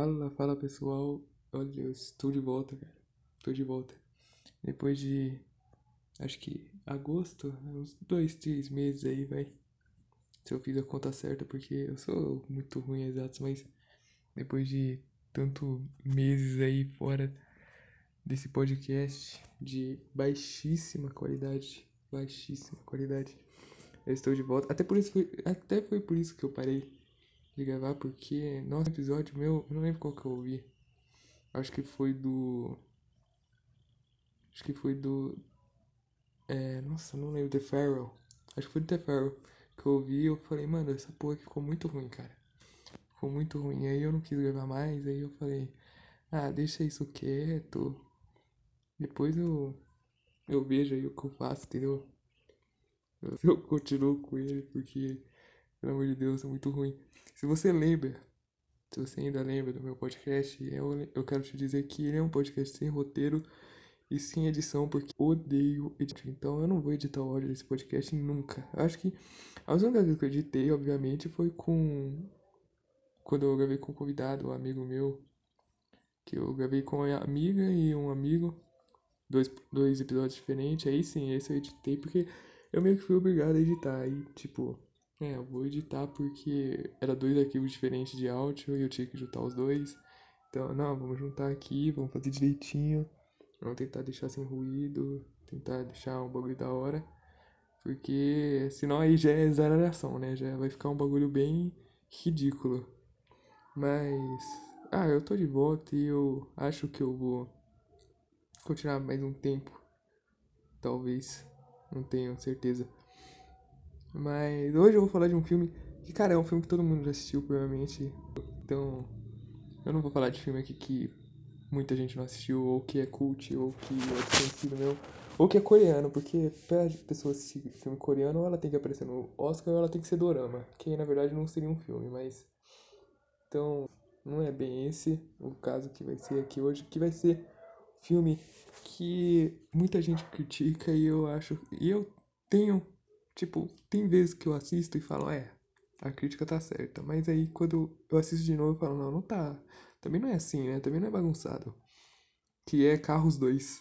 Fala, fala pessoal. Olha, eu estou de volta, cara. Estou de volta. Depois de. Acho que agosto, uns dois, três meses aí, vai. Se eu fiz a conta certa, porque eu sou muito ruim exatos, mas depois de tanto meses aí fora desse podcast de baixíssima qualidade, baixíssima qualidade, eu estou de volta. Até por isso foi, até foi por isso que eu parei de gravar, porque nosso episódio meu, eu não lembro qual que eu ouvi. Acho que foi do. Acho que foi do. É, nossa, não lembro. The Pharaoh. Acho que foi do The Pharaoh que eu ouvi eu falei, mano, essa porra aqui ficou muito ruim, cara. Ficou muito ruim. Aí eu não quis gravar mais, aí eu falei, ah, deixa isso quieto. Depois eu. Eu vejo aí o que eu faço, entendeu? Eu continuo com ele porque, pelo amor de Deus, é muito ruim. Se você lembra, se você ainda lembra do meu podcast, eu, eu quero te dizer que ele é um podcast sem roteiro e sem edição, porque odeio editar. Então eu não vou editar o áudio desse podcast nunca. Acho que a única vez que eu editei, obviamente, foi com. Quando eu gravei com um convidado, um amigo meu. Que eu gravei com a amiga e um amigo. Dois, dois episódios diferentes. Aí sim, esse eu editei porque eu meio que fui obrigado a editar. Aí, tipo, é, eu vou editar porque era dois arquivos diferentes de áudio e eu tinha que juntar os dois. Então, não, vamos juntar aqui, vamos fazer direitinho. Vamos tentar deixar sem ruído, tentar deixar um bagulho da hora. Porque senão aí já é exageração, né? Já vai ficar um bagulho bem ridículo. Mas. Ah, eu tô de volta e eu acho que eu vou continuar mais um tempo. Talvez. Não tenho certeza. Mas hoje eu vou falar de um filme que, cara, é um filme que todo mundo já assistiu, provavelmente. Então, eu não vou falar de filme aqui que muita gente não assistiu, ou que é cult, ou que é desconhecido meu, ou que é coreano, porque pra pessoa assistir filme coreano, ou ela tem que aparecer no Oscar, ou ela tem que ser dorama, que na verdade não seria um filme, mas. Então, não é bem esse o caso que vai ser aqui hoje, que vai ser filme que muita gente critica e eu acho. E eu tenho Tipo, tem vezes que eu assisto e falo, é, a crítica tá certa. Mas aí quando eu assisto de novo eu falo, não, não tá. Também não é assim, né? Também não é bagunçado. Que é Carros 2.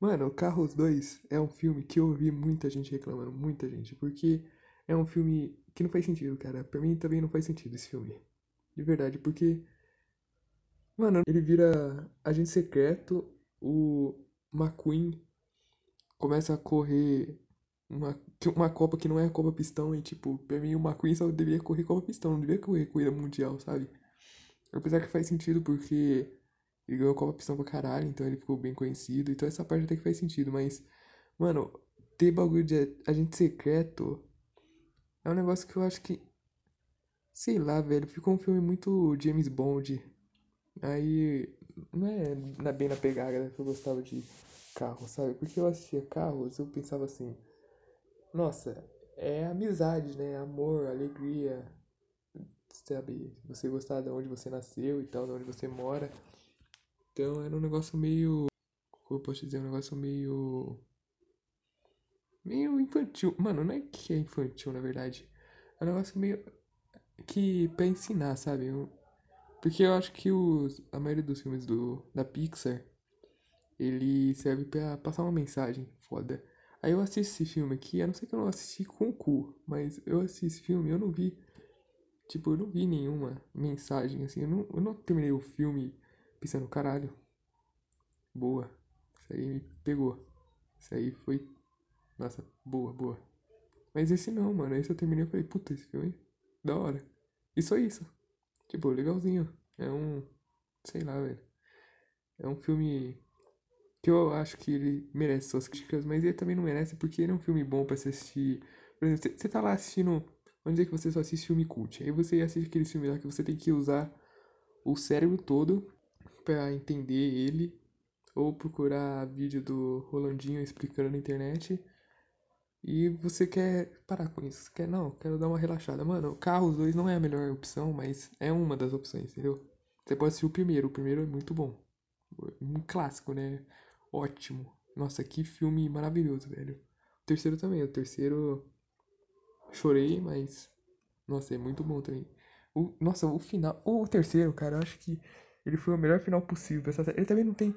Mano, Carros 2 é um filme que eu ouvi muita gente reclamando, muita gente. Porque é um filme que não faz sentido, cara. Pra mim também não faz sentido esse filme. De verdade, porque. Mano, ele vira agente secreto, o McQueen começa a correr uma, uma Copa que não é a Copa Pistão e, tipo, pra mim o McQueen só deveria correr Copa Pistão, não deveria correr corrida mundial, sabe? Apesar que faz sentido porque ele ganhou a Copa Pistão pra caralho, então ele ficou bem conhecido, então essa parte até que faz sentido, mas, mano, ter bagulho de agente secreto é um negócio que eu acho que, sei lá, velho, ficou um filme muito James Bond. Aí, não é na, bem na pegada que eu gostava de carro, sabe? Porque eu assistia carros, eu pensava assim nossa, é amizade, né? Amor, alegria, sabe? Você gostar de onde você nasceu e tal, de onde você mora. Então era um negócio meio. Como eu posso dizer? Um negócio meio. Meio infantil. Mano, não é que é infantil, na verdade. É um negócio meio. Que. pra ensinar, sabe? Porque eu acho que os, a maioria dos filmes do, da Pixar. Ele serve pra passar uma mensagem foda. Aí eu assisti esse filme aqui, a não ser que eu não assisti com o cu, mas eu assisti esse filme eu não vi. Tipo, eu não vi nenhuma mensagem assim. Eu não, eu não terminei o filme pensando, caralho. Boa. Isso aí me pegou. Isso aí foi. Nossa, boa, boa. Mas esse não, mano. Esse eu terminei e falei, puta, esse filme. Da hora. E só isso. Tipo, legalzinho. É um. Sei lá, velho. É um filme que eu acho que ele merece suas críticas, mas ele também não merece porque ele é um filme bom para assistir. Por exemplo, você tá lá assistindo. Vamos dizer que você só assiste filme cult. Aí você assiste aquele filme lá que você tem que usar o cérebro todo para entender ele. Ou procurar vídeo do Rolandinho explicando na internet. E você quer parar com isso. Quer, não, quero dar uma relaxada. Mano, Carros 2 não é a melhor opção, mas é uma das opções, entendeu? Você pode assistir o primeiro. O primeiro é muito bom. Um clássico, né? Ótimo. Nossa, que filme maravilhoso, velho. O terceiro também. O terceiro. Chorei, mas. Nossa, é muito bom também. O, nossa, o final. O terceiro, cara, eu acho que Ele foi o melhor final possível pra essa série. Ele também não tem.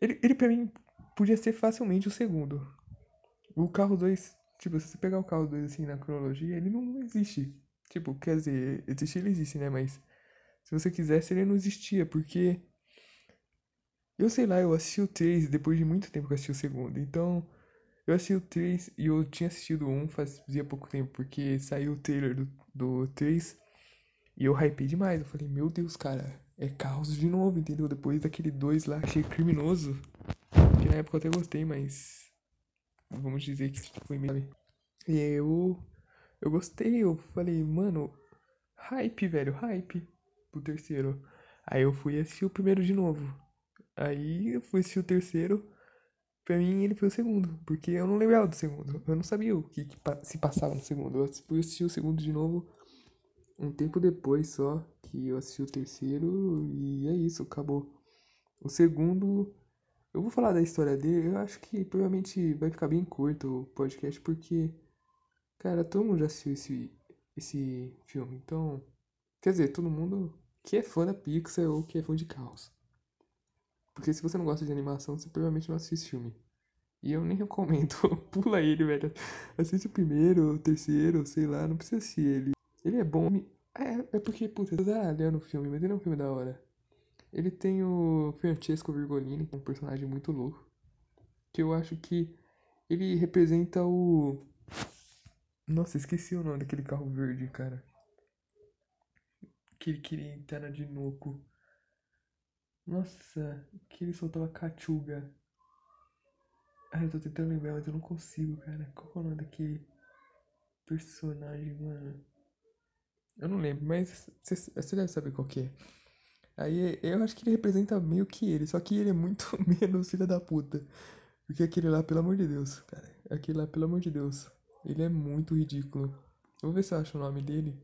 Ele, ele pra mim podia ser facilmente o segundo. O carro 2, tipo, se você pegar o carro 2 assim na cronologia, ele não existe. Tipo, quer dizer, existir ele existe, né? Mas se você quisesse, ele não existia, porque. Eu sei lá, eu assisti o 3 depois de muito tempo que eu assisti o segundo. Então, eu assisti o 3 e eu tinha assistido o 1 fazia pouco tempo, porque saiu o trailer do, do 3 e eu hypei demais. Eu falei, meu Deus, cara, é caos de novo, entendeu? Depois daquele 2 lá, achei criminoso. Que na época eu até gostei, mas. Vamos dizer que foi meio. E eu. Eu gostei, eu falei, mano, hype, velho, hype pro terceiro. Aí eu fui assistir o primeiro de novo. Aí eu fui assistir o terceiro. Pra mim ele foi o segundo, porque eu não lembrava do segundo. Eu não sabia o que, que se passava no segundo. Eu fui assistir o segundo de novo um tempo depois só que eu assisti o terceiro e é isso, acabou. O segundo, eu vou falar da história dele, eu acho que provavelmente vai ficar bem curto o podcast, porque, cara, todo mundo já assistiu esse, esse filme, então, quer dizer, todo mundo que é fã da Pixar ou que é fã de carros. Porque se você não gosta de animação, você provavelmente não assiste filme. E eu nem recomendo. Pula ele, velho. Assiste o primeiro, o terceiro, sei lá, não precisa assistir ele. Ele é bom. É, é porque, puta, eu olhando o filme, mas ele é um filme da hora. Ele tem o Francesco Virgolini, é um personagem muito louco. Que eu acho que ele representa o. Nossa, esqueci o nome daquele carro verde, cara. Que ele queria entrar na Dinoco. Nossa, que ele soltava cachuga. Ai, eu tô tentando lembrar, mas eu não consigo, cara. Qual é o nome daquele personagem, mano? Eu não lembro, mas você deve saber qual que é. Aí eu acho que ele representa meio que ele, só que ele é muito menos filha da puta. Porque aquele lá, pelo amor de Deus, cara. Aquele lá, pelo amor de Deus. Ele é muito ridículo. Eu vou ver se eu acho o nome dele.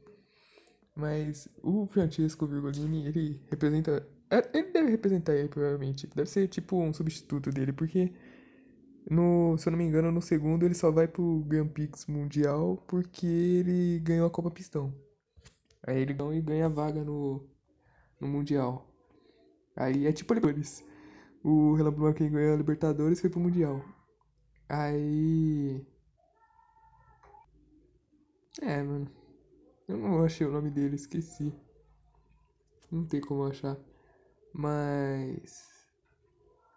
Mas o Francesco Virgolini, ele representa ele deve representar ele, provavelmente. Deve ser tipo um substituto dele, porque no, se eu não me engano, no segundo ele só vai pro Grand Prix Mundial porque ele ganhou a Copa Pistão. Aí ele ganha a vaga no, no Mundial. Aí é tipo Libertadores. O Renan Blanc quem ganhou a Libertadores foi pro Mundial. Aí. É, mano. Eu não achei o nome dele, esqueci. Não tem como achar. Mas.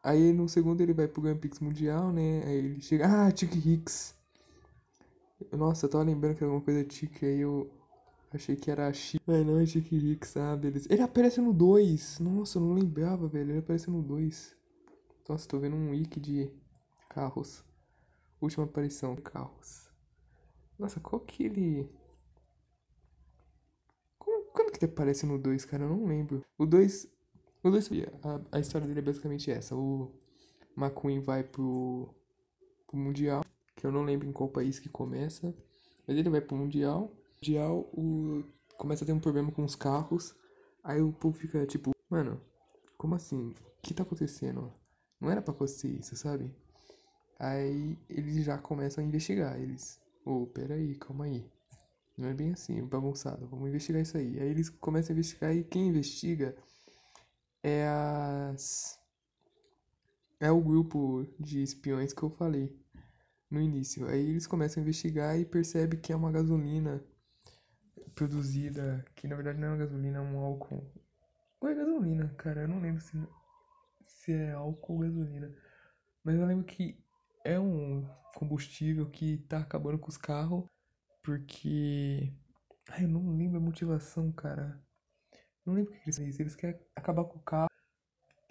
Aí no segundo ele vai pro Grand Prix Mundial, né? Aí ele chega. Ah, Tic Hicks. Nossa, eu tava lembrando que era alguma coisa Tic, aí eu achei que era Chic. Ai não, é Tic Hicks, ah. Ele aparece no 2. Nossa, eu não lembrava, velho. Ele aparece no 2. Nossa, tô vendo um wiki de carros. Última aparição, carros. Nossa, qual que ele. Quando que ele aparece no 2, cara? Eu não lembro. O 2 o Luiz, a, a história dele é basicamente essa. O McQueen vai pro, pro Mundial, que eu não lembro em qual país que começa. Mas ele vai pro Mundial. Mundial, o, começa a ter um problema com os carros. Aí o povo fica tipo, mano, como assim? O que tá acontecendo? Não era pra acontecer isso, sabe? Aí eles já começam a investigar. Eles, ô, oh, peraí, calma aí. Não é bem assim, bagunçado. Vamos investigar isso aí. Aí eles começam a investigar e quem investiga é as é o grupo de espiões que eu falei no início. Aí eles começam a investigar e percebem que é uma gasolina produzida, que na verdade não é uma gasolina, é um álcool. Ou é gasolina, cara, eu não lembro se, se é álcool ou gasolina. Mas eu lembro que é um combustível que tá acabando com os carros, porque. Ai, eu não lembro a motivação, cara. Não lembro o que eles fazem. Eles querem acabar com o carro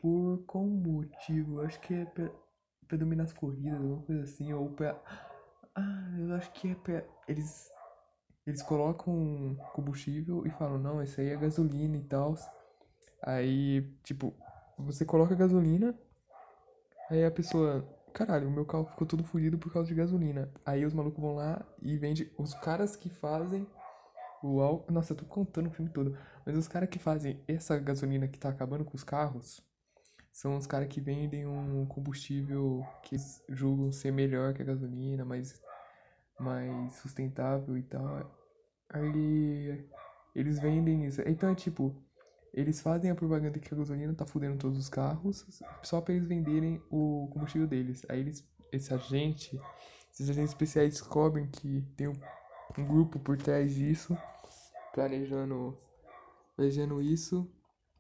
por qual motivo? Acho que é pra, pra dominar as corridas, alguma coisa assim. Ou pra. Ah, eu acho que é pra. Eles. Eles colocam combustível e falam, não, esse aí é gasolina e tal. Aí, tipo, você coloca gasolina. Aí a pessoa. Caralho, o meu carro ficou todo fodido por causa de gasolina. Aí os malucos vão lá e vendem. Os caras que fazem álcool. Nossa, eu tô contando o filme todo. Mas os caras que fazem essa gasolina que tá acabando com os carros são os caras que vendem um combustível que julgam ser melhor que a gasolina, mais, mais sustentável e tal. Aí eles vendem isso. Então é tipo, Eles fazem a propaganda que a gasolina tá fudendo todos os carros só pra eles venderem o combustível deles. Aí eles, esse agente, esses agentes especiais descobrem que tem um, um grupo por trás disso, planejando, planejando isso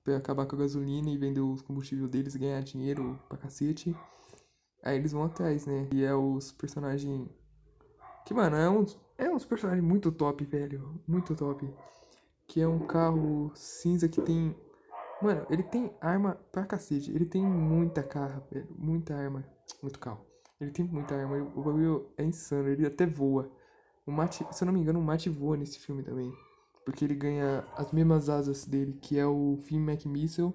pra acabar com a gasolina e vender o combustível deles, ganhar dinheiro pra cacete. Aí eles vão atrás, né? E é os personagens. Que, mano, é uns, é uns personagens muito top, velho. Muito top. Que é um carro cinza que tem. Mano, ele tem arma pra cacete. Ele tem muita carro, velho. Muita arma. Muito carro. Ele tem muita arma. O bagulho é insano. Ele até voa. O Mate, se eu não me engano, o Mate voa nesse filme também. Porque ele ganha as mesmas asas dele, que é o Finn McMissile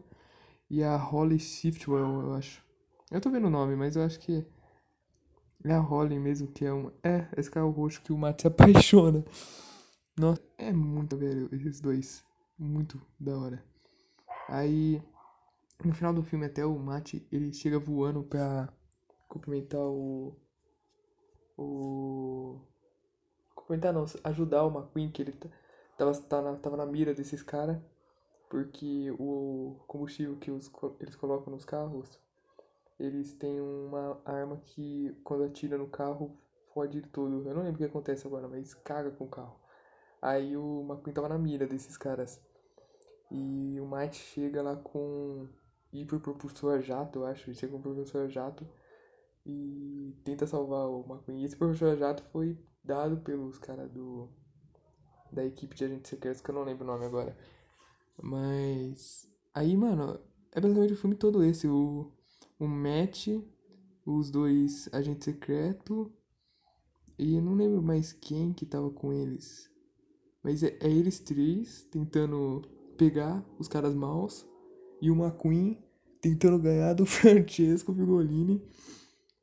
e a Holly Shiftwell, eu acho. Eu tô vendo o nome, mas eu acho que é a Holly mesmo, que é uma. É, esse carro roxo que o Matt se apaixona. Nossa, é muito, velho, esses dois. Muito da hora. Aí, no final do filme, até o Matt, ele chega voando pra cumprimentar o. O. Cumprimentar não, ajudar o McQueen, que ele tava, tava, na, tava na mira desses caras. Porque o combustível que os, eles colocam nos carros eles têm uma arma que quando atira no carro fode tudo. Eu não lembro o que acontece agora, mas caga com o carro. Aí o McQueen tava na mira desses caras. E o Mike chega lá com hiperpropulsor jato, eu acho. Ele chega com propulsor jato e tenta salvar o McQueen. E esse propulsor jato foi dado pelos caras do da equipe de agentes secretos, que eu não lembro o nome agora. Mas aí, mano, é basicamente o filme todo esse. O, o Matt, os dois agentes secretos e eu não lembro mais quem que tava com eles. Mas é, é eles três tentando pegar os caras maus e o McQueen tentando ganhar do Francesco Virgolini.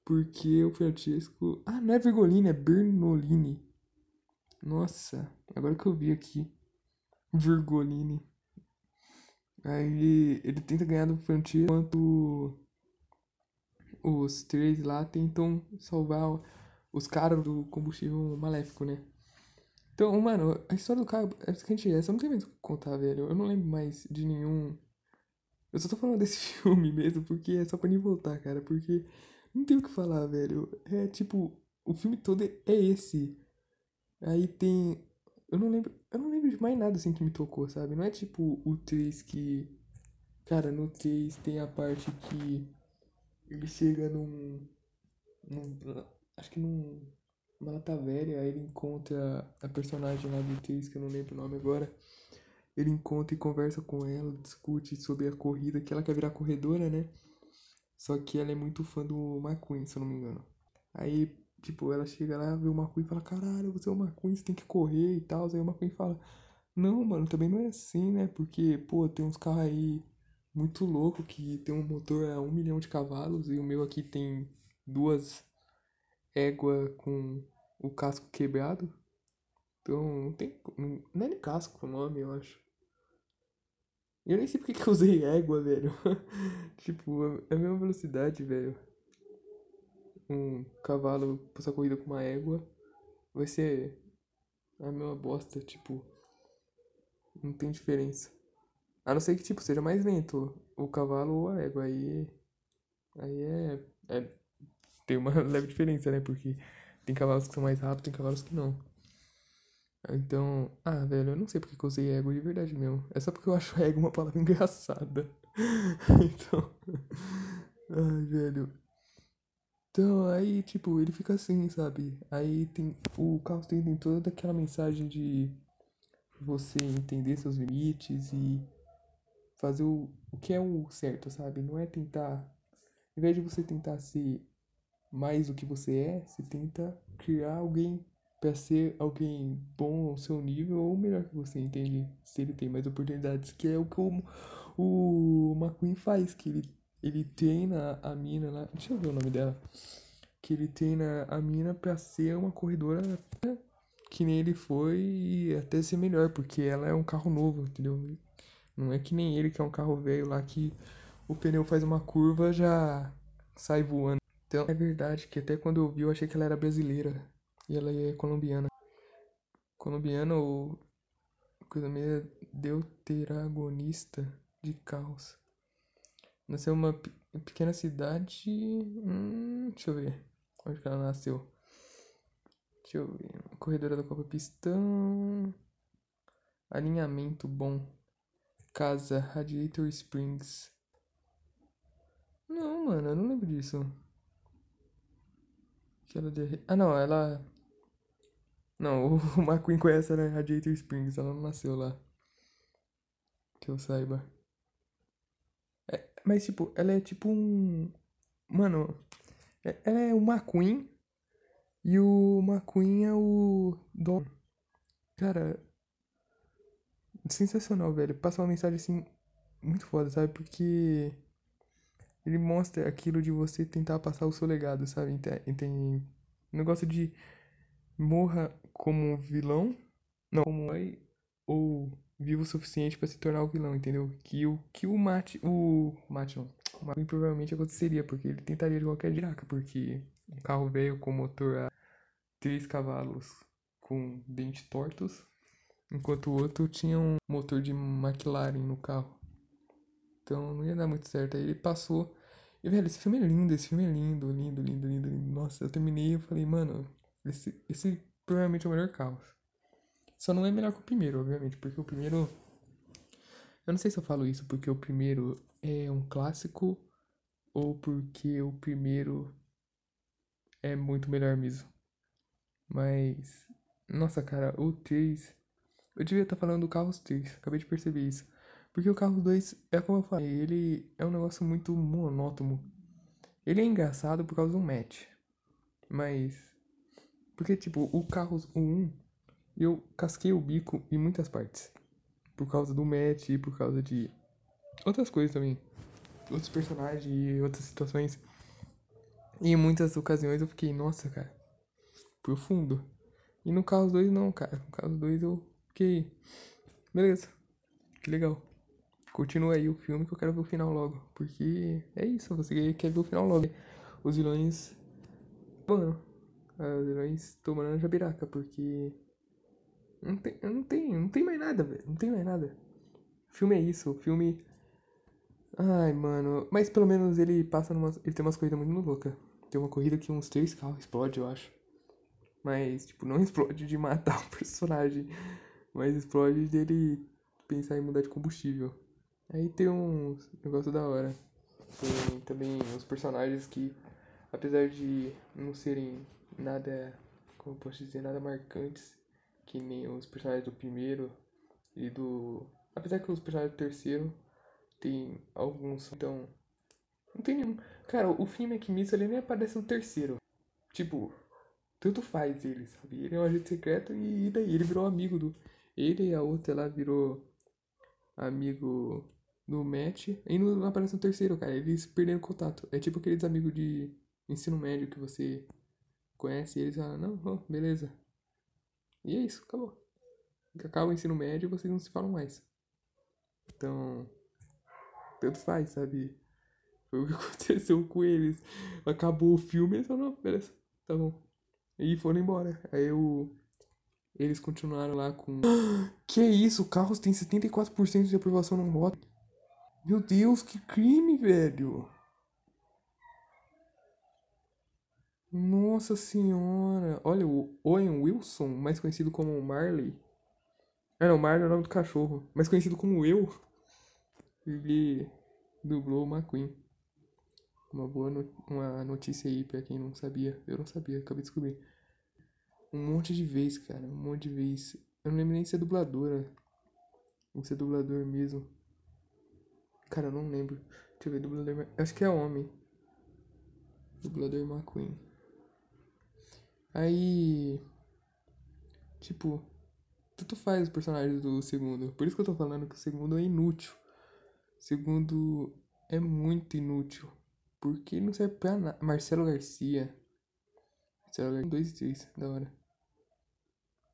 Porque o Francesco. Ah, não é Virgolini, é Bernolini. Nossa, agora que eu vi aqui. Virgolini. Aí ele tenta ganhar do Francesco enquanto os três lá tentam salvar os caras do combustível maléfico, né? Então, mano, a história do cara é basicamente essa. Eu não tenho mais o que contar, velho. Eu não lembro mais de nenhum. Eu só tô falando desse filme mesmo, porque é só pra nem voltar, cara. Porque não tem o que falar, velho. É tipo, o filme todo é esse. Aí tem. Eu não lembro. Eu não lembro de mais nada assim que me tocou, sabe? Não é tipo o 3 que. Cara, no 3 tem a parte que ele chega num, num acho que num uma lata velha, aí ele encontra a personagem lá do Tris, que eu não lembro o nome agora. Ele encontra e conversa com ela, discute sobre a corrida, que ela quer virar corredora, né? Só que ela é muito fã do McQueen, se eu não me engano. Aí, tipo, ela chega lá, vê o McQueen e fala, caralho, você é o McQueen, você tem que correr e tal. Aí o McQueen fala, não, mano, também não é assim, né? Porque, pô, tem uns carros aí muito louco que tem um motor a um milhão de cavalos e o meu aqui tem duas égua com o casco quebrado. Então não tem. Não é nem casco o nome, eu acho. Eu nem sei porque que eu usei égua, velho. tipo, é a mesma velocidade, velho. Um cavalo passar corrida com uma égua vai ser a mesma bosta, tipo. Não tem diferença. A não ser que, tipo, seja mais lento o cavalo ou a égua. Aí. Aí é. é tem uma leve diferença, né? Porque tem cavalos que são mais rápidos, tem cavalos que não. Então. Ah, velho, eu não sei porque que eu usei égua de verdade mesmo. É só porque eu acho égua uma palavra engraçada. então. Ai, velho. Então, aí, tipo, ele fica assim, sabe? Aí tem. O carro tem, tem toda aquela mensagem de você entender seus limites e fazer o, o que é o certo, sabe? Não é tentar. Em vez de você tentar ser mais do que você é, você tenta criar alguém para ser alguém bom ao seu nível ou melhor que você, entende? Se ele tem mais oportunidades, que é o que o, o McQueen faz, que ele, ele treina a mina lá. Deixa eu ver o nome dela. Que ele treina a mina pra ser uma corredora que nem ele foi e até ser melhor, porque ela é um carro novo, entendeu? Não é que nem ele, que é um carro velho lá que o pneu faz uma curva já sai voando. Então é verdade que até quando eu vi eu achei que ela era brasileira e ela é colombiana. Colombiana ou Coisa meio deuteragonista de caos. Nasceu uma pequena cidade. Hum, deixa eu ver. Onde que ela nasceu? Deixa eu ver. Corredora da Copa Pistão. Alinhamento bom. Casa, Radiator Springs. Não, mano, eu não lembro disso. Que ela de... Ah, não, ela. Não, o McQueen conhece ela Radiator Springs, ela não nasceu lá. Que eu saiba. É, mas, tipo, ela é tipo um. Mano, é, ela é o McQueen e o McQueen é o Dom. Cara, sensacional, velho. Passa uma mensagem assim muito foda, sabe? Porque ele mostra aquilo de você tentar passar o seu legado, sabe? Tem negócio de morra como vilão, não como herói, ou vivo o suficiente para se tornar o vilão, entendeu? Que o que o mate, o mate não, o Martin provavelmente aconteceria, porque ele tentaria de qualquer jeito, porque um carro velho com motor a 3 cavalos com dentes tortos, enquanto o outro tinha um motor de McLaren no carro. Então não ia dar muito certo. Aí ele passou. E, velho, esse filme é lindo, esse filme é lindo, lindo, lindo, lindo, lindo. Nossa, eu terminei e falei, mano, esse, esse provavelmente é o melhor carro. Só não é melhor que o primeiro, obviamente, porque o primeiro. Eu não sei se eu falo isso porque o primeiro é um clássico ou porque o primeiro é muito melhor mesmo. Mas. Nossa, cara, o 3. Eu devia estar falando do Carros 3, acabei de perceber isso. Porque o Carros 2, é como eu falei, ele é um negócio muito monótono. Ele é engraçado por causa do match. Mas. Porque, tipo, o Carros 1, eu casquei o bico em muitas partes. Por causa do match por causa de outras coisas também. Outros personagens e outras situações. E em muitas ocasiões eu fiquei, nossa, cara, profundo. E no Carros 2 não, cara. No Carros 2 eu fiquei. Beleza. Que legal. Continua aí o filme que eu quero ver o final logo. Porque é isso, você quer ver o final logo. Os vilões. Mano, os vilões tomando a jabiraca, porque. Não tem, não tem, não tem mais nada, velho. Não tem mais nada. O filme é isso, o filme. Ai, mano. Mas pelo menos ele passa numa. Ele tem umas corridas muito loucas. Tem uma corrida que uns três carros explodem, eu acho. Mas, tipo, não explode de matar o personagem. Mas explode dele pensar em mudar de combustível. Aí tem um negócio da hora. Tem também os personagens que, apesar de não serem nada, como posso dizer, nada marcantes, que nem os personagens do primeiro e do. Apesar que os personagens do terceiro tem alguns. Então. Não tem nenhum. Cara, o Finn McMissile ele nem aparece no terceiro. Tipo, tanto faz ele, sabe? Ele é um agente secreto e daí ele virou amigo do. Ele e a outra lá virou amigo no match. E não aparece no terceiro, cara. Eles perderam contato. É tipo aqueles amigos de ensino médio que você conhece e eles falam, não, oh, beleza. E é isso, acabou. Acaba o ensino médio e vocês não se falam mais. Então, tanto faz, sabe? Foi o que aconteceu com eles. Acabou o filme e eles falaram, não, beleza, tá bom. E foram embora. Aí eu. Eles continuaram lá com. Que isso? O Carros tem 74% de aprovação no voto. Meu Deus, que crime, velho. Nossa senhora. Olha, o Owen Wilson, mais conhecido como Marley. Ah, não, Marley é o nome do cachorro. Mais conhecido como eu. Ele dublou o McQueen. Uma boa no uma notícia aí pra quem não sabia. Eu não sabia, acabei de descobrir. Um monte de vez, cara. Um monte de vez. Eu não lembro nem se é dubladora. Ou se é dublador mesmo. Cara, eu não lembro. Deixa eu ver, dublador. Acho que é homem. Dublador McQueen. Aí. Tipo. Tanto faz os personagens do segundo. Por isso que eu tô falando que o segundo é inútil. O segundo é muito inútil. Porque não serve pra nada. Marcelo Garcia. Marcelo Garcia. Dois e três, da hora.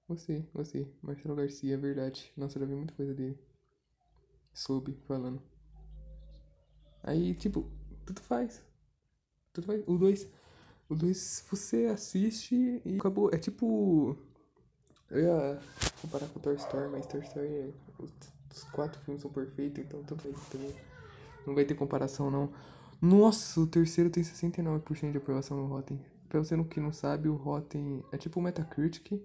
Você, você. Marcelo Garcia, é verdade. Nossa, eu já vi muita coisa dele. Soube falando. Aí, tipo, tudo faz. Tudo faz. O 2. O 2 você assiste e acabou. É tipo. Eu ia comparar com Toy Story, mas Toy Story, é, os, quatro filmes são perfeitos, então faz também. Não vai ter comparação, não. Nossa, o terceiro tem 69% de aprovação no Rotten. Pra você que não sabe, o Rotten é tipo o Metacritic,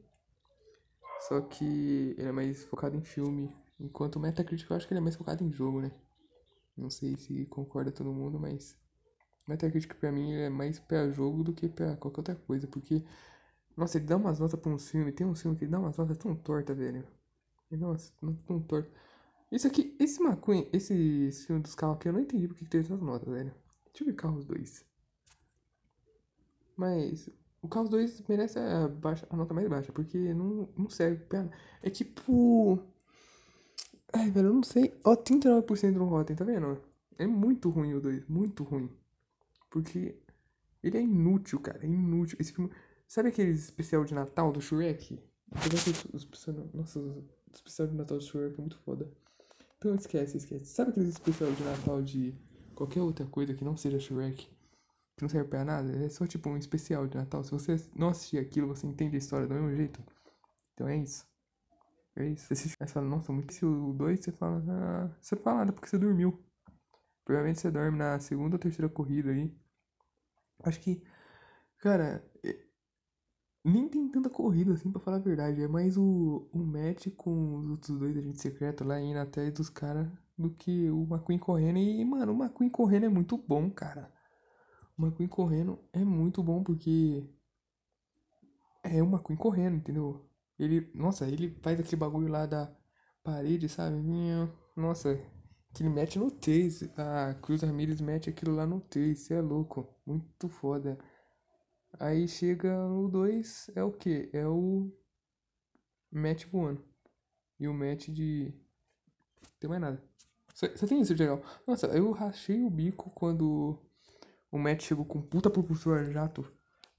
só que ele é mais focado em filme, enquanto o Metacritic eu acho que ele é mais focado em jogo, né? Não sei se concorda todo mundo, mas Metacritic pra mim é mais pra jogo do que pra qualquer outra coisa, porque nossa, ele dá umas notas pra um filme, tem um filme que dá umas notas tão torta, velho. Nossa, tão torta. Isso aqui, esse McQueen, esse, esse filme dos carros aqui, eu não entendi porque que teve essas notas, velho. Deixa eu ver Carros 2. Mas o Carros 2 merece a, baixa, a nota mais baixa, porque não, não serve pra É tipo. Ai, velho, eu não sei. Ó, 39% no Rotten, tá vendo? É muito ruim o 2, muito ruim. Porque ele é inútil, cara, é inútil. Esse filme. Sabe aquele especial de Natal do Shrek? Nossa, o especial de Natal do Shrek é muito foda. Então esquece, esquece. Sabe aquele especial de Natal de qualquer outra coisa que não seja Shrek? Que não serve pra nada? É só tipo um especial de Natal. Se você não assistir aquilo, você entende a história do mesmo jeito. Então é isso. É isso. Você fala, nossa, muito se o 2 você fala, ah, você fala nada porque você dormiu. Provavelmente você dorme na segunda ou terceira corrida aí. Acho que, cara, nem tem tanta corrida assim, pra falar a verdade. É mais o, o match com os outros dois agentes secretos lá indo atrás dos caras do que o McQueen correndo. E, mano, o McQueen correndo é muito bom, cara. O McQueen correndo é muito bom porque. É o McQueen correndo, entendeu? Ele. Nossa, ele faz aquele bagulho lá da parede, sabe? Nossa, que ele mete no 3. A Cruz Ramirez mete aquilo lá no 3. Você é louco. Muito foda. Aí chega o 2, é o que? É o match voando. E o match de. Não tem mais nada. Só tem isso legal. Nossa, eu rachei o bico quando o match chegou com puta propulsor jato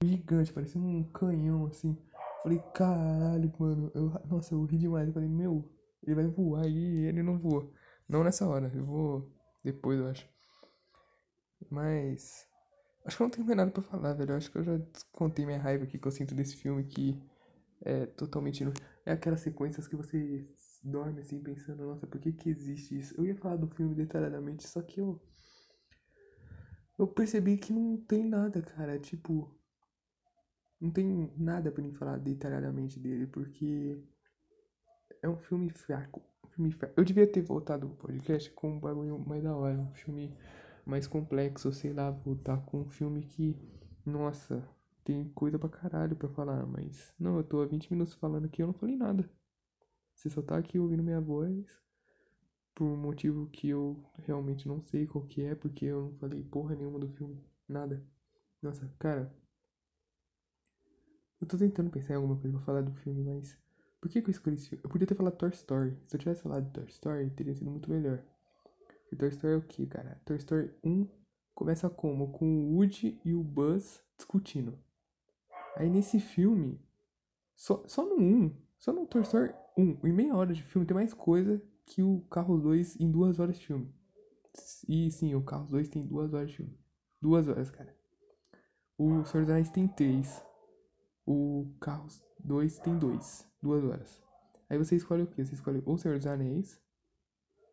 gigante, parecia um canhão assim. Falei, caralho, mano. Eu, nossa, eu ri demais. Eu falei, meu, ele vai voar e ele não voa. Não nessa hora, eu vou depois, eu acho. Mas. Acho que eu não tenho mais nada pra falar, velho. Eu acho que eu já contei minha raiva aqui que eu sinto desse filme que é totalmente. É aquelas sequências que você dorme assim pensando, nossa, por que que existe isso? Eu ia falar do filme detalhadamente, só que eu. Eu percebi que não tem nada, cara. Tipo. Não tem nada pra mim falar detalhadamente dele, porque. É um filme fraco. Filme. Eu devia ter voltado o podcast com um bagulho mais da hora. Um filme mais complexo, sei lá, voltar com um filme que, nossa, tem coisa pra caralho pra falar, mas não, eu tô há 20 minutos falando aqui eu não falei nada. Você só tá aqui ouvindo minha voz por um motivo que eu realmente não sei qual que é, porque eu não falei porra nenhuma do filme, nada. Nossa, cara, eu tô tentando pensar em alguma coisa pra falar do filme, mas por que, que eu escolhi esse filme? Eu podia ter falado Toy Story. Se eu tivesse falado Toy Story, teria sido muito melhor. E Toy Story é o que, cara? Toy Story 1 começa como? Com o Woody e o Buzz discutindo. Aí nesse filme, só, só no 1, só no Toy Story 1, em meia hora de filme, tem mais coisa que o Carro 2 em duas horas de filme. E sim, o Carro 2 tem duas horas de filme. Duas horas, cara. O Senhor dos Anéis tem três. O Carros 2 tem dois. Duas horas. Aí você escolhe o que? Você escolhe ou Senhor dos Anéis,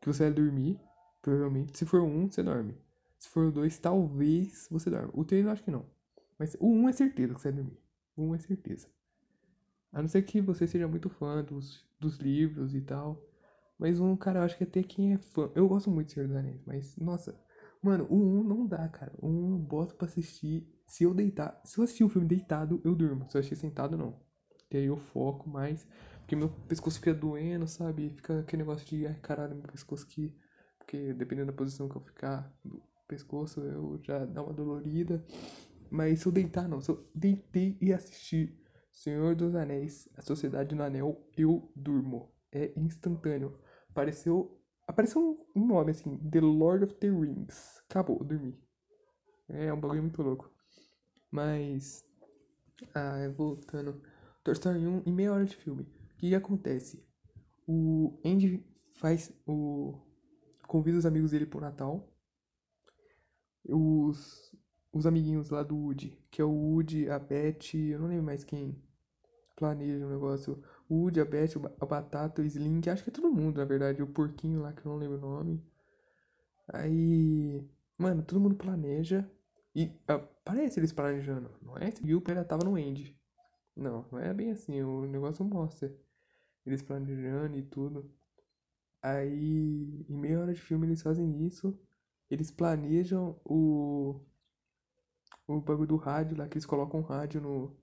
que você vai dormir, Provavelmente. Se for o 1, você dorme. Se for o 2, talvez você dorme. O 3 eu acho que não. Mas o 1 é certeza que você vai dormir. O 1 é certeza. A não ser que você seja muito fã dos, dos livros e tal. Mas um, cara, eu acho que até quem é fã. Eu gosto muito de Senhor dos Anéis, mas, nossa. Mano, o 1 não dá, cara. O 1 eu boto pra assistir. Se eu deitar. Se eu assistir o filme deitado, eu durmo. Se eu assistir sentado, não. Que aí eu foco mais. Porque meu pescoço fica doendo, sabe? Fica aquele negócio de, ai caralho, meu pescoço que porque dependendo da posição que eu ficar do pescoço, eu já dá uma dolorida. Mas se eu deitar, não. Se eu deitei e assistir Senhor dos Anéis, A Sociedade do Anel, eu durmo. É instantâneo. Apareceu. Apareceu um nome assim, The Lord of the Rings. Acabou, eu dormi. É um bagulho muito louco. Mas. Ah, voltando. Toy Story 1 em meia hora de filme. O que acontece? O Andy faz. O convida os amigos dele pro Natal. Os, os amiguinhos lá do Woody, que é o Woody, a Beth, eu não lembro mais quem planeja o negócio. O Woody, a Beth, a Batata, o Slink, acho que é todo mundo, na verdade. O porquinho lá, que eu não lembro o nome. Aí, mano, todo mundo planeja. E uh, parece eles planejando, não é? E o ainda tava no end. Não, não é bem assim, o negócio mostra. Eles planejando e tudo. Aí, em meia hora de filme, eles fazem isso. Eles planejam o. O bagulho do rádio lá, que eles colocam um rádio no.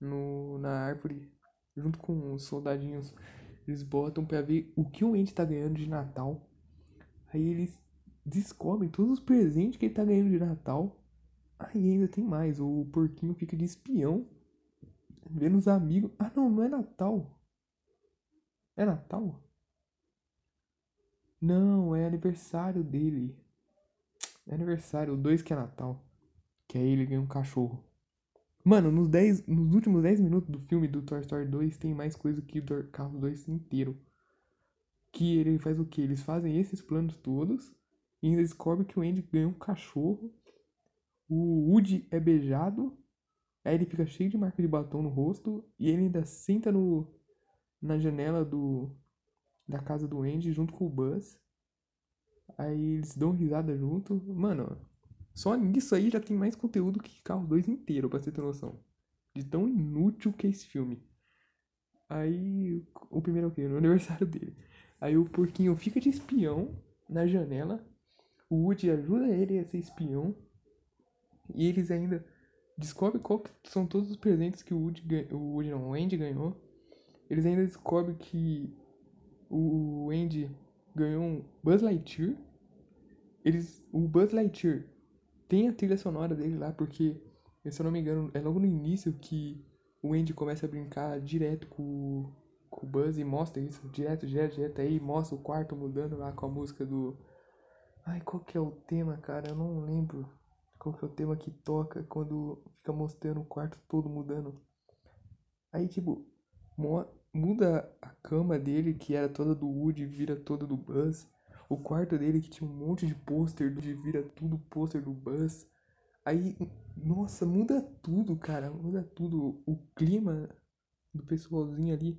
no na árvore. Junto com os soldadinhos. Eles botam pra ver o que o Andy tá ganhando de Natal. Aí eles descobrem todos os presentes que ele tá ganhando de Natal. Aí ainda tem mais. O porquinho fica de espião. Vendo os amigos. Ah não, não é Natal. É Natal? Não, é aniversário dele. É aniversário, o 2 que é Natal. Que aí ele ganha um cachorro. Mano, nos, 10, nos últimos 10 minutos do filme do Toy Story 2 tem mais coisa que o Carros 2 inteiro. Que ele faz o que? Eles fazem esses planos todos e ainda descobre que o Andy ganhou um cachorro. O Woody é beijado. Aí ele fica cheio de marca de batom no rosto. E ele ainda senta no, na janela do, da casa do Andy junto com o Buzz. Aí eles dão risada junto. Mano, só nisso aí já tem mais conteúdo que Carro 2 inteiro, pra você ter noção. De tão inútil que é esse filme. Aí, o primeiro é o quê? No aniversário dele. Aí o porquinho fica de espião na janela. O Woody ajuda ele a ser espião. E eles ainda descobrem qual são todos os presentes que o Woody, o Woody não, o Andy ganhou. Eles ainda descobrem que o Andy ganhou um Buzz Lightyear. Eles, o Buzz Lightyear tem a trilha sonora dele lá, porque, se eu não me engano, é logo no início que o Andy começa a brincar direto com, com o Buzz e mostra isso, direto, direto, direto. Aí mostra o quarto mudando lá com a música do. Ai, qual que é o tema, cara? Eu não lembro. Qual que é o tema que toca quando fica mostrando o quarto todo mudando. Aí, tipo, muda a cama dele, que era toda do Woody, vira toda do Buzz. O quarto dele, que tinha um monte de pôster, vira tudo pôster do Buzz. Aí, nossa, muda tudo, cara. Muda tudo. O clima do pessoalzinho ali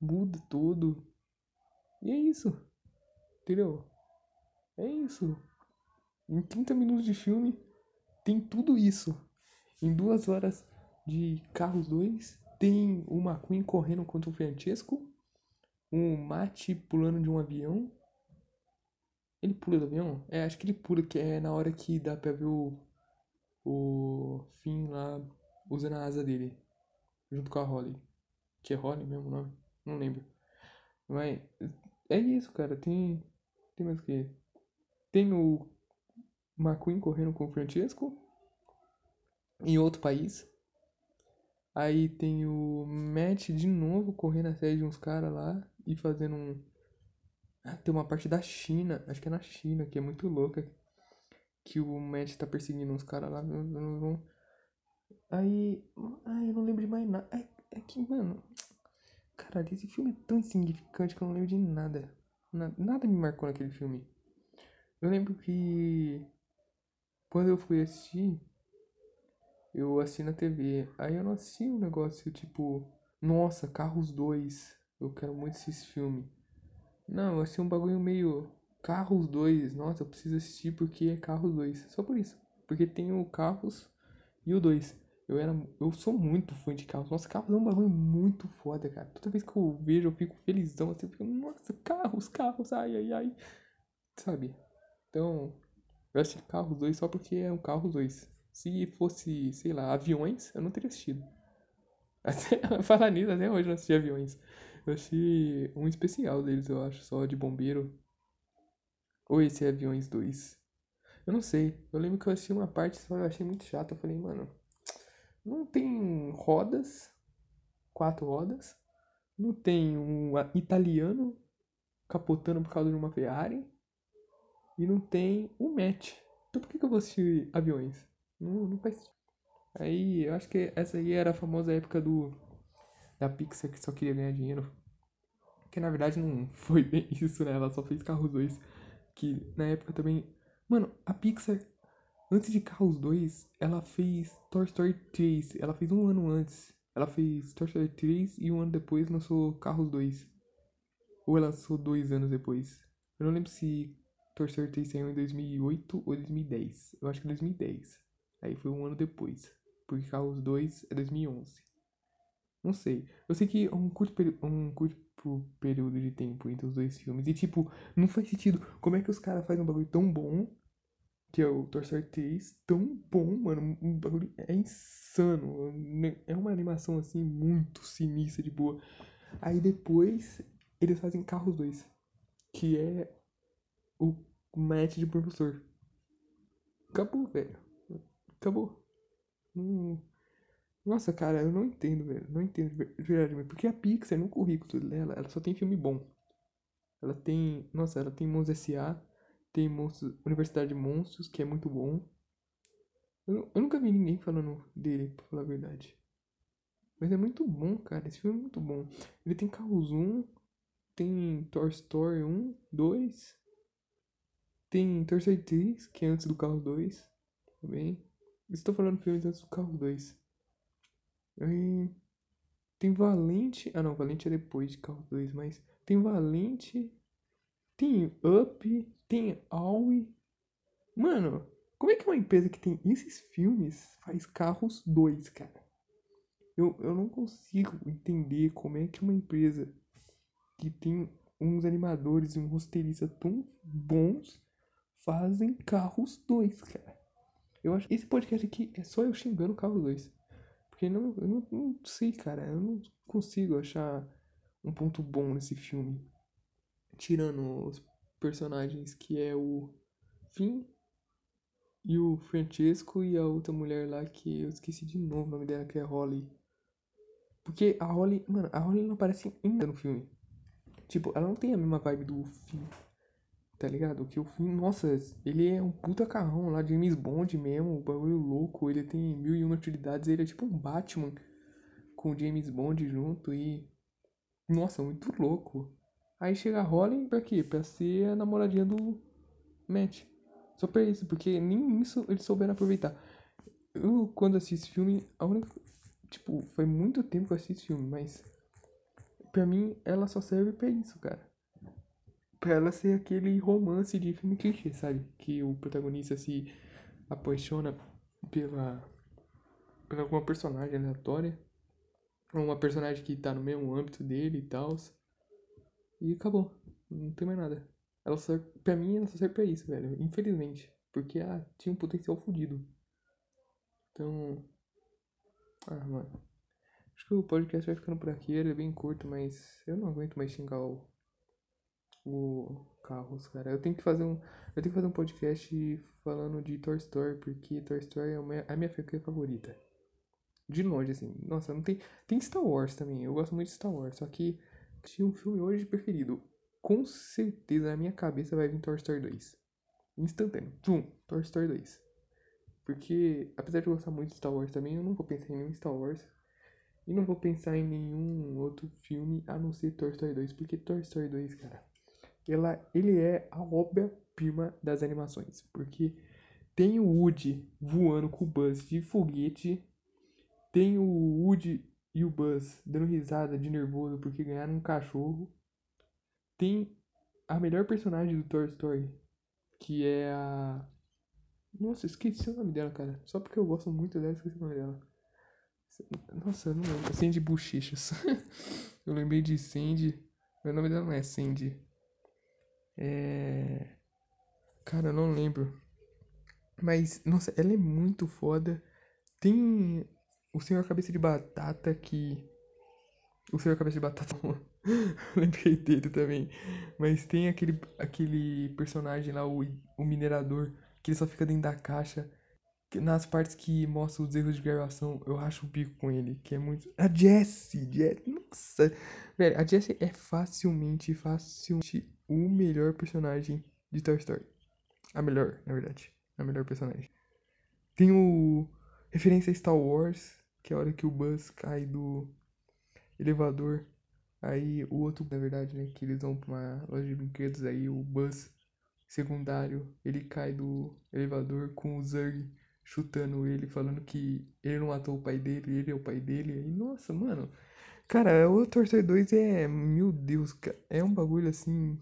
muda todo. E é isso. Entendeu? É isso. Em 30 minutos de filme, tem tudo isso. Em duas horas de Carros 2, tem o McQueen correndo contra o Francesco. Um Mate pulando de um avião. Ele pula do avião? É, acho que ele pula, que é na hora que dá pra ver o. O Finn lá usando a asa dele. Junto com a Holly. Que é Holly mesmo o nome? Não lembro. Mas. É isso, cara. Tem. Tem mais o que? Tem o McQueen correndo com o Francesco. Em outro país. Aí tem o Matt de novo correndo atrás de uns caras lá e fazendo um. Ah, tem uma parte da China, acho que é na China, que é muito louca. Que o Matt tá perseguindo uns caras lá. Aí. Ai, eu não lembro de mais nada. É, é que, mano. Caralho, esse filme é tão insignificante que eu não lembro de nada. Nada, nada me marcou naquele filme. Eu lembro que. Quando eu fui assistir, eu assisti na TV. Aí eu não assisti um negócio tipo, nossa, Carros 2, eu quero muito esse filme. Não, eu assisti um bagulho meio Carros 2, nossa, eu preciso assistir porque é Carros 2. Só por isso. Porque tem o Carros e o 2. Eu era. Eu sou muito fã de carros. Nossa, carros é um bagulho muito foda, cara. Toda vez que eu vejo, eu fico felizão. Assim, eu fico, nossa, carros, carros, ai, ai, ai. Sabe? Então, eu assisti Carros 2 só porque é um Carros 2. Se fosse, sei lá, aviões, eu não teria assistido. Até, falar nisso, até hoje eu não assisti aviões. Eu assisti um especial deles, eu acho, só de bombeiro. Ou esse é Aviões 2. Eu não sei. Eu lembro que eu assisti uma parte só eu achei muito chato. Eu falei, mano, não tem rodas, quatro rodas. Não tem um italiano capotando por causa de uma Ferrari. E não tem um match. Então por que, que eu vou assistir aviões? Não, não faz. Aí eu acho que essa aí era a famosa época do. Da Pixar que só queria ganhar dinheiro. Que na verdade não foi bem isso, né? Ela só fez Carros 2. Que na época também. Mano, a Pixar, antes de Carros 2, ela fez Toy Story 3. Ela fez um ano antes. Ela fez Toy Story 3 e um ano depois lançou Carros 2. Ou ela lançou dois anos depois. Eu não lembro se Story 3 saiu em 2008 ou 2010. Eu acho que é 2010. Aí foi um ano depois. Porque Carros 2 é 2011. Não sei. Eu sei que é um curto, um curto período de tempo entre os dois filmes. E, tipo, não faz sentido. Como é que os caras fazem um bagulho tão bom, que é o Story 3, tão bom, mano. Um bagulho é insano. É uma animação, assim, muito sinistra, de boa. Aí depois, eles fazem Carros 2, que é o match de professor. Acabou, velho. Acabou. Hum. Nossa, cara, eu não entendo, velho. Não entendo de verdade. Porque a Pixar, no currículo dela, ela só tem filme bom. Ela tem. Nossa, ela tem Monstros S.A. Tem Monstros, Universidade de Monstros, que é muito bom. Eu, eu nunca vi ninguém falando dele, pra falar a verdade. Mas é muito bom, cara. Esse filme é muito bom. Ele tem Carros 1, tem Toy Story 1, 2. Tem 3, que é antes do Carro 2. Também. Estou falando filmes antes do Carro 2. Aí, tem Valente. Ah, não, Valente é depois de Carro 2, mas tem Valente. Tem Up. Tem Aui. Mano, como é que uma empresa que tem esses filmes faz Carros 2, cara? Eu, eu não consigo entender como é que uma empresa que tem uns animadores e um roteirista tão bons fazem Carros 2, cara. Eu acho esse podcast aqui é só eu xingando Carros 2. Porque não, eu não, não sei, cara. Eu não consigo achar um ponto bom nesse filme. Tirando os personagens que é o Finn e o Francesco e a outra mulher lá que eu esqueci de novo o nome dela, que é Holly. Porque a Holly, mano, a Holly não aparece ainda no filme. Tipo, ela não tem a mesma vibe do Finn. Tá ligado? Que o filme, nossa, ele é um puta carrão lá, James Bond mesmo, um bagulho louco. Ele tem mil e uma utilidades, ele é tipo um Batman com o James Bond junto e. Nossa, muito louco. Aí chega a Holly pra quê? Pra ser a namoradinha do Matt. Só pra isso, porque nem isso eles souberam aproveitar. Eu, quando assisto filme, a única. Tipo, foi muito tempo que eu assisto filme, mas. Pra mim, ela só serve pra isso, cara pra ela ser aquele romance de filme clichê, sabe? Que o protagonista se apaixona pela, pela alguma personagem aleatória. Uma personagem que tá no mesmo âmbito dele e tal. E acabou. Não tem mais nada. Ela só, pra mim, ela só serve pra isso, velho. Infelizmente. Porque ela tinha um potencial fodido. Então. Ah, mano. Acho que o podcast vai ficando por aqui. Ele é bem curto, mas eu não aguento mais xingar o o Carros, cara. Eu tenho que fazer um, eu tenho que fazer um podcast falando de Toy Story, porque Toy Story é a minha, a minha franquia favorita. De longe, assim. Nossa, não tem. Tem Star Wars também. Eu gosto muito de Star Wars. Só que tinha um filme hoje preferido. Com certeza na minha cabeça vai vir Toy Story 2. Instantâneo. Tum, Toy Story 2. Porque, apesar de eu gostar muito de Star Wars também, eu não vou pensar em nenhum Star Wars. E não vou pensar em nenhum outro filme a não ser Toy Story 2. Porque Toy Story 2, cara ela, ele é a obra-prima das animações, porque tem o Woody voando com o Buzz de foguete, tem o Woody e o Buzz dando risada de nervoso porque ganharam um cachorro, tem a melhor personagem do Toy Story, que é a... Nossa, esqueci o nome dela, cara. Só porque eu gosto muito dela, esqueci o nome dela. Nossa, eu não lembro. Sandy Bochechas. eu lembrei de Sandy. Meu nome dela não é Sandy. É. Cara, eu não lembro. Mas, nossa, ela é muito foda. Tem o Senhor Cabeça de Batata que. O Senhor Cabeça de Batata. Lembrei dele também. Mas tem aquele, aquele personagem lá, o, o minerador, que ele só fica dentro da caixa. Nas partes que mostra os erros de gravação, eu acho o bico com ele, que é muito. A Jessie! Jessie nossa! Velho, a Jessie é facilmente, facilmente o melhor personagem de Toy Story. A melhor, na verdade. A melhor personagem. Tem o. Referência a Star Wars, que é a hora que o Buzz cai do elevador. Aí o outro, na verdade, né? Que eles vão pra uma loja de brinquedos. Aí o Buzz secundário, ele cai do elevador com o Zurg chutando ele, falando que ele não matou o pai dele, ele é o pai dele. E, nossa, mano. Cara, o Story 2 é. Meu Deus, cara. É um bagulho assim.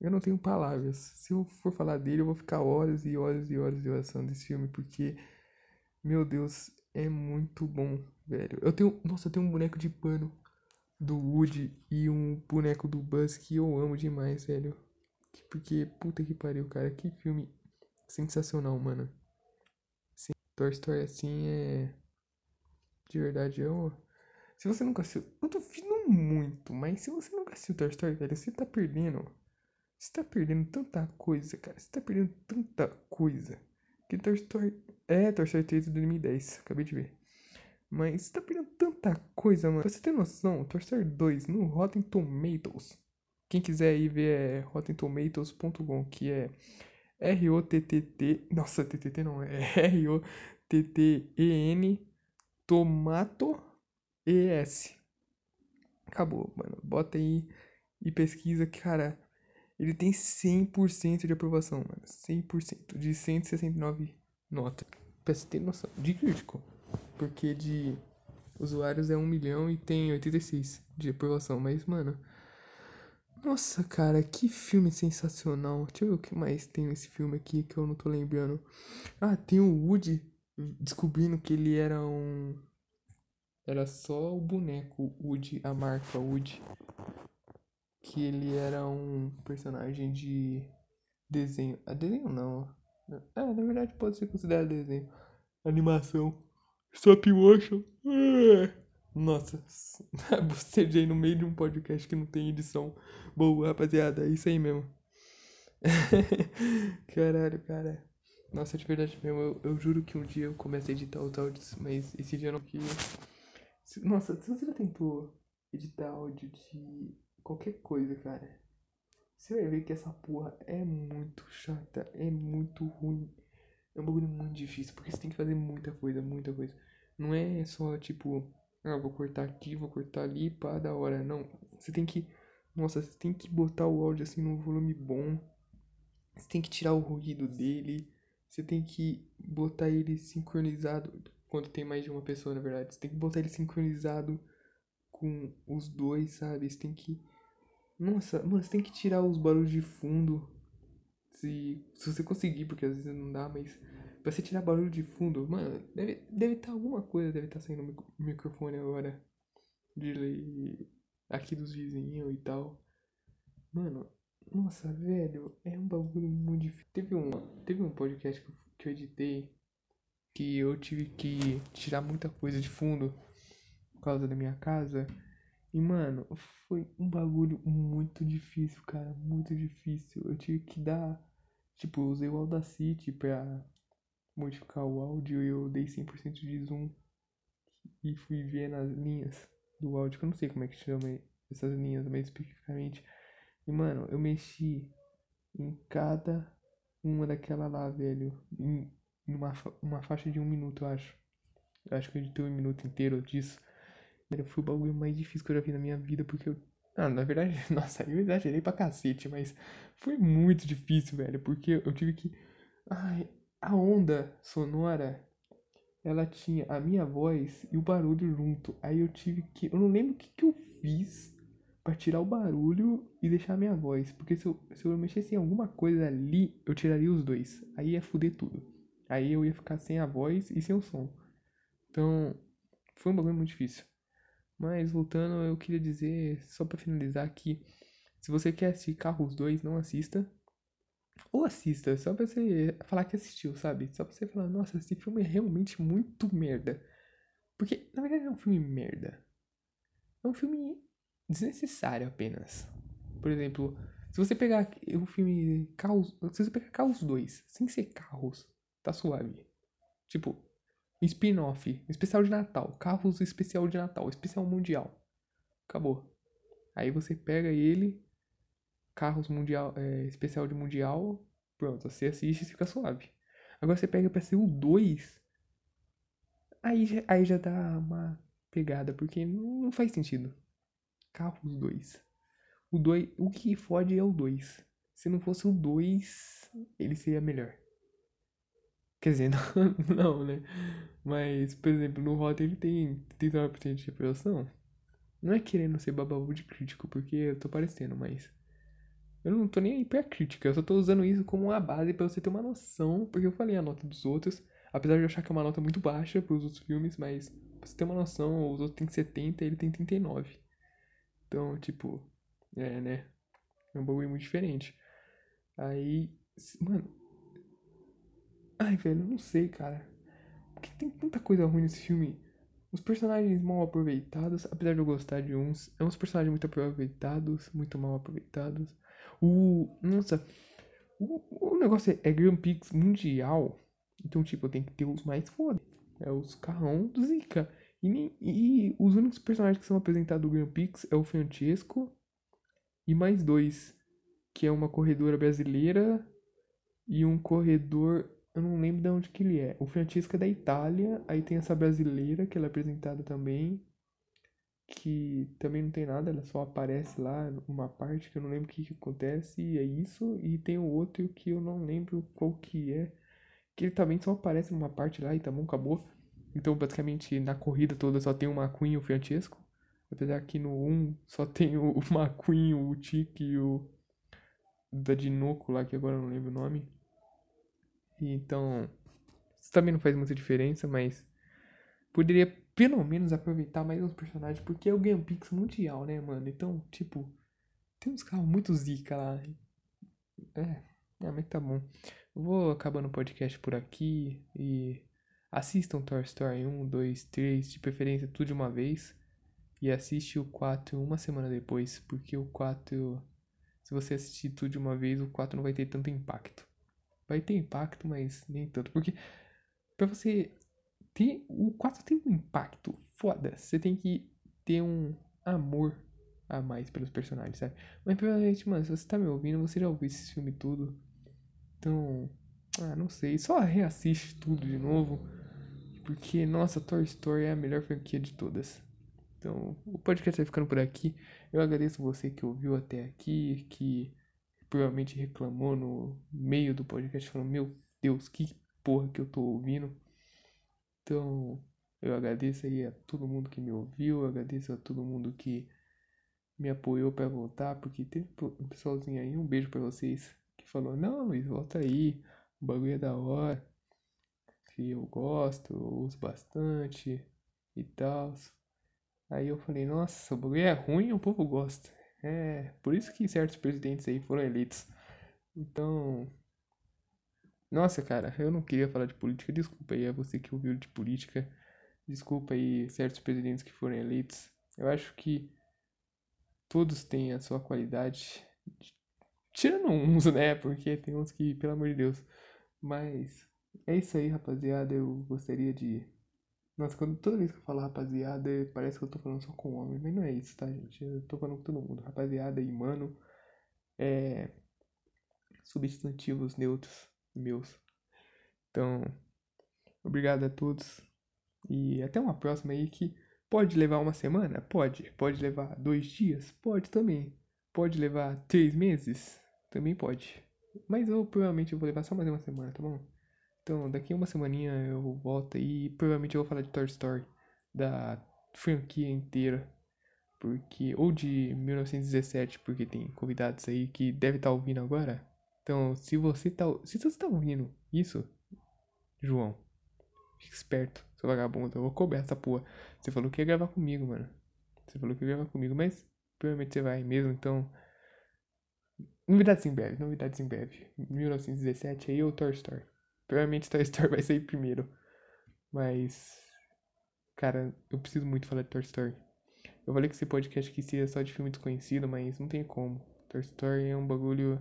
Eu não tenho palavras. Se eu for falar dele, eu vou ficar horas e horas e horas de oração desse filme, porque. Meu Deus, é muito bom, velho. Eu tenho. Nossa, eu tenho um boneco de pano do Woody e um boneco do Buzz que eu amo demais, velho. Porque, puta que pariu, cara. Que filme sensacional, mano. Sim, Toy Story assim é. De verdade, eu. Se você nunca assistiu. Eu duvido muito, mas se você nunca assistiu Toy Story, velho, você tá perdendo. Você tá perdendo tanta coisa, cara. Você tá perdendo tanta coisa. Que Toy. É, Toy Story 3 de 2010. Acabei de ver. Mas você tá perdendo tanta coisa, mano. Pra você ter noção, Toy Story 2 no Rotten Tomatoes. Quem quiser aí ver é rottentomatoes.com, que é R-O-T-T-T. Nossa, T-T-T não, é R-O-T-T-E-N Tomato E-S. Acabou, mano. Bota aí e pesquisa, cara. Ele tem 100% de aprovação, mano. 100% de 169 notas. Pra você ter noção. De crítico. Porque de usuários é 1 milhão e tem 86 de aprovação. Mas, mano. Nossa, cara, que filme sensacional. Deixa eu ver o que mais tem nesse filme aqui que eu não tô lembrando. Ah, tem o Woody descobrindo que ele era um. Era só o boneco Woody, a marca Woody. Que ele era um personagem de desenho. Ah, desenho não. É, na verdade pode ser considerado desenho. Animação. Stop motion. Nossa, bocejei no meio de um podcast que não tem edição boa, rapaziada. É isso aí mesmo. Caralho, cara. Nossa, de verdade mesmo, eu, eu juro que um dia eu comecei a editar os áudios, mas esse dia não queria. Nossa, se você já tentou editar áudio de qualquer coisa, cara, você vai ver que essa porra é muito chata, é muito ruim. É um bagulho muito difícil, porque você tem que fazer muita coisa, muita coisa. Não é só tipo, ah, vou cortar aqui, vou cortar ali, pá, da hora. Não, você tem que. Nossa, você tem que botar o áudio assim num volume bom. Você tem que tirar o ruído dele. Você tem que botar ele sincronizado. Quando tem mais de uma pessoa, na verdade. Você tem que botar ele sincronizado com os dois, sabe? Você tem que. Nossa, mano, você tem que tirar os barulhos de fundo. Se, se você conseguir, porque às vezes não dá, mas Pra você tirar barulho de fundo, mano, deve estar deve tá alguma coisa, deve estar tá saindo no microfone agora. De aqui dos vizinhos e tal. Mano, nossa, velho, é um bagulho muito difícil. Teve um, teve um podcast que eu, que eu editei que eu tive que tirar muita coisa de fundo por causa da minha casa. E, mano, foi um bagulho muito difícil, cara. Muito difícil. Eu tive que dar. Tipo, eu usei o Audacity pra modificar o áudio e eu dei 100% de zoom e fui ver nas linhas do áudio, que eu não sei como é que chama essas linhas mais especificamente. E mano, eu mexi em cada uma daquela lá, velho, em uma, uma faixa de um minuto, eu acho. Eu acho que eu editei um minuto inteiro disso. Foi o bagulho mais difícil que eu já vi na minha vida, porque eu. Ah, na verdade, nossa, eu exagerei pra cacete, mas foi muito difícil, velho, porque eu tive que. Ai, a onda sonora, ela tinha a minha voz e o barulho junto. Aí eu tive que. Eu não lembro o que, que eu fiz para tirar o barulho e deixar a minha voz. Porque se eu, se eu mexesse em alguma coisa ali, eu tiraria os dois. Aí ia foder tudo. Aí eu ia ficar sem a voz e sem o som. Então, foi um bagulho muito difícil. Mas voltando, eu queria dizer, só para finalizar aqui, se você quer assistir Carros 2, não assista, ou assista, só pra você falar que assistiu, sabe? Só pra você falar, nossa, esse filme é realmente muito merda. Porque, na verdade, é um filme merda. É um filme desnecessário apenas. Por exemplo, se você pegar o filme Carros. Se você pegar Carros 2, sem ser carros, tá suave. Tipo, spin-off, especial de Natal, Carros especial de Natal, especial mundial. Acabou. Aí você pega ele, carros mundial, é, especial de mundial, pronto, você assiste e fica suave. Agora você pega pra ser o 2, aí, aí já dá uma pegada, porque não faz sentido. Carros 2. O 2, o que fode é o 2. Se não fosse o 2, ele seria melhor. Quer dizer, não, não, né? Mas, por exemplo, no Rotten ele tem 39% de aprovação. Não é querendo ser bababu de crítico, porque eu tô parecendo, mas. Eu não tô nem aí pra crítica, eu só tô usando isso como uma base para você ter uma noção, porque eu falei a nota dos outros, apesar de eu achar que é uma nota muito baixa pros outros filmes, mas pra você ter uma noção, os outros tem 70 e ele tem 39. Então, tipo, é, né? É um bagulho muito diferente. Aí, mano. Ai, velho, não sei, cara. Porque tem tanta coisa ruim nesse filme. Os personagens mal aproveitados, apesar de eu gostar de uns, é uns personagens muito aproveitados, muito mal aproveitados. O. Nossa. O, o negócio é, é Grand Prix mundial. Então, tipo, tem que ter os mais foda. É os carrão do Zika. E, e, os únicos personagens que são apresentados do Grand Prix é o Francesco e mais dois. Que é uma corredora brasileira e um corredor. Eu não lembro de onde que ele é. O Francesco é da Itália. Aí tem essa brasileira que ela é apresentada também que também não tem nada, ela só aparece lá uma parte que eu não lembro o que, que acontece, e é isso, e tem o outro que eu não lembro qual que é, que ele também só aparece numa parte lá e tá bom, acabou. Então, basicamente, na corrida toda só tem o McQueen e o Francesco, apesar que no 1 só tem o, o McQueen, o Tiki e o da Dinoco lá, que agora eu não lembro o nome. Então, isso também não faz muita diferença, mas poderia pelo menos aproveitar mais os personagens, porque é o Game Pix mundial, né, mano? Então, tipo, tem uns carros muito zica lá. É, é, mas tá bom. Vou acabando o podcast por aqui e assistam Toy Story 1, 2, 3, de preferência tudo de uma vez. E assiste o 4 uma semana depois, porque o 4, se você assistir tudo de uma vez, o 4 não vai ter tanto impacto. Vai ter impacto, mas nem tanto, porque para você tem, o 4 tem um impacto foda. Você tem que ter um amor a mais pelos personagens, sabe? Mas provavelmente, mano, se você tá me ouvindo, você já ouviu esse filme tudo. Então, ah, não sei. Só reassiste tudo de novo. Porque, nossa, Toy Story é a melhor franquia de todas. Então, o podcast vai ficando por aqui. Eu agradeço você que ouviu até aqui, que provavelmente reclamou no meio do podcast, falando: Meu Deus, que porra que eu tô ouvindo. Então, eu agradeço aí a todo mundo que me ouviu, eu agradeço a todo mundo que me apoiou para voltar, porque teve um pessoalzinho aí, um beijo para vocês, que falou: Não, Luiz, volta aí, o bagulho é da hora, que eu gosto, eu uso bastante e tal. Aí eu falei: Nossa, o bagulho é ruim o povo gosta. É, por isso que certos presidentes aí foram eleitos. Então, nossa, cara, eu não queria falar de política. Desculpa aí a você que ouviu de política. Desculpa aí certos presidentes que foram eleitos. Eu acho que todos têm a sua qualidade. Tirando uns, né? Porque tem uns que, pelo amor de Deus. Mas é isso aí, rapaziada. Eu gostaria de. Nossa, quando, toda vez que eu falo rapaziada, parece que eu tô falando só com homem. Mas não é isso, tá, gente? Eu tô falando com todo mundo. Rapaziada e mano. É. Substantivos neutros meus. Então, obrigado a todos. E até uma próxima aí que pode levar uma semana? Pode. Pode levar dois dias? Pode também. Pode levar três meses? Também pode. Mas eu provavelmente eu vou levar só mais uma semana, tá bom? Então, daqui a uma semaninha eu volto e provavelmente eu vou falar de Toy Story. Da franquia inteira. Porque. Ou de 1917, porque tem convidados aí que deve estar tá ouvindo agora. Então, se você tá, se você tá ouvindo isso, João, fique esperto, seu vagabundo. Eu vou cobrar essa porra. Você falou que ia gravar comigo, mano. Você falou que ia gravar comigo, mas provavelmente você vai mesmo, então. Novidades em breve, novidades em breve. 1917 aí ou Toy Story. Provavelmente Toy Story vai sair primeiro. Mas. Cara, eu preciso muito falar de Toy Story. Eu falei que esse podcast aqui seria só de filme desconhecido, mas não tem como. Toy Story é um bagulho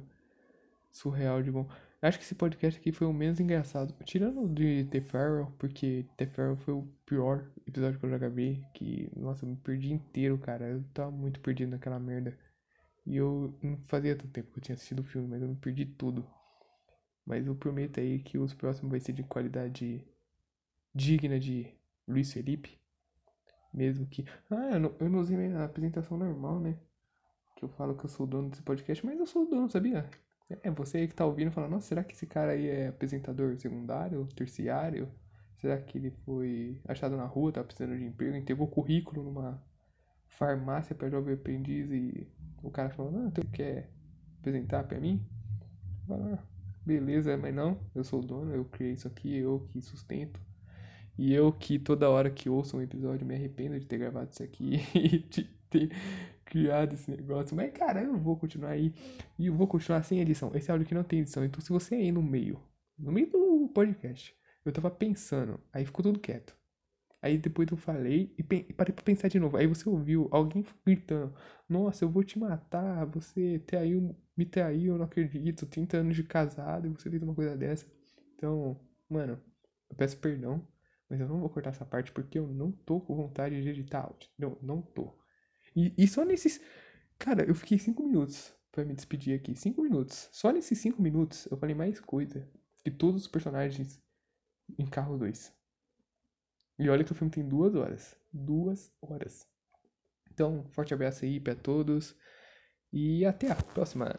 surreal de bom. Acho que esse podcast aqui foi o menos engraçado. Tirando o de The Farrell, porque The Farrell foi o pior episódio que eu já gravei. Que, nossa, eu me perdi inteiro, cara. Eu tava muito perdido naquela merda. E eu não fazia tanto tempo que eu tinha assistido o filme, mas eu me perdi tudo. Mas eu prometo aí que os próximos vai ser de qualidade digna de Luiz Felipe. Mesmo que. Ah, eu não, eu não usei minha apresentação normal, né? Que eu falo que eu sou dono desse podcast, mas eu sou o dono, sabia? É, você que tá ouvindo fala, nossa, será que esse cara aí é apresentador secundário, terciário? Será que ele foi achado na rua, tá precisando de emprego, entregou currículo numa farmácia para jovem aprendiz e o cara falou, não, tu quer apresentar pra mim? Ah, beleza, mas não, eu sou o dono, eu criei isso aqui, eu que sustento. E eu que toda hora que ouço um episódio me arrependo de ter gravado isso aqui e de ter criado esse negócio. Mas, cara, eu vou continuar aí. E eu vou continuar sem edição. Esse áudio aqui não tem edição. Então, se você aí no meio, no meio do podcast, eu tava pensando, aí ficou tudo quieto. Aí depois eu falei e, e parei pra pensar de novo. Aí você ouviu alguém gritando: Nossa, eu vou te matar, você traiu, me traiu, eu não acredito. 30 anos de casado e você fez uma coisa dessa. Então, mano, eu peço perdão, mas eu não vou cortar essa parte porque eu não tô com vontade de editar áudio. Não, não tô. E, e só nesses. Cara, eu fiquei 5 minutos pra me despedir aqui. 5 minutos. Só nesses 5 minutos eu falei mais coisa que todos os personagens em Carro 2. E olha que o filme tem duas horas. Duas horas. Então, forte abraço aí para todos. E até a próxima.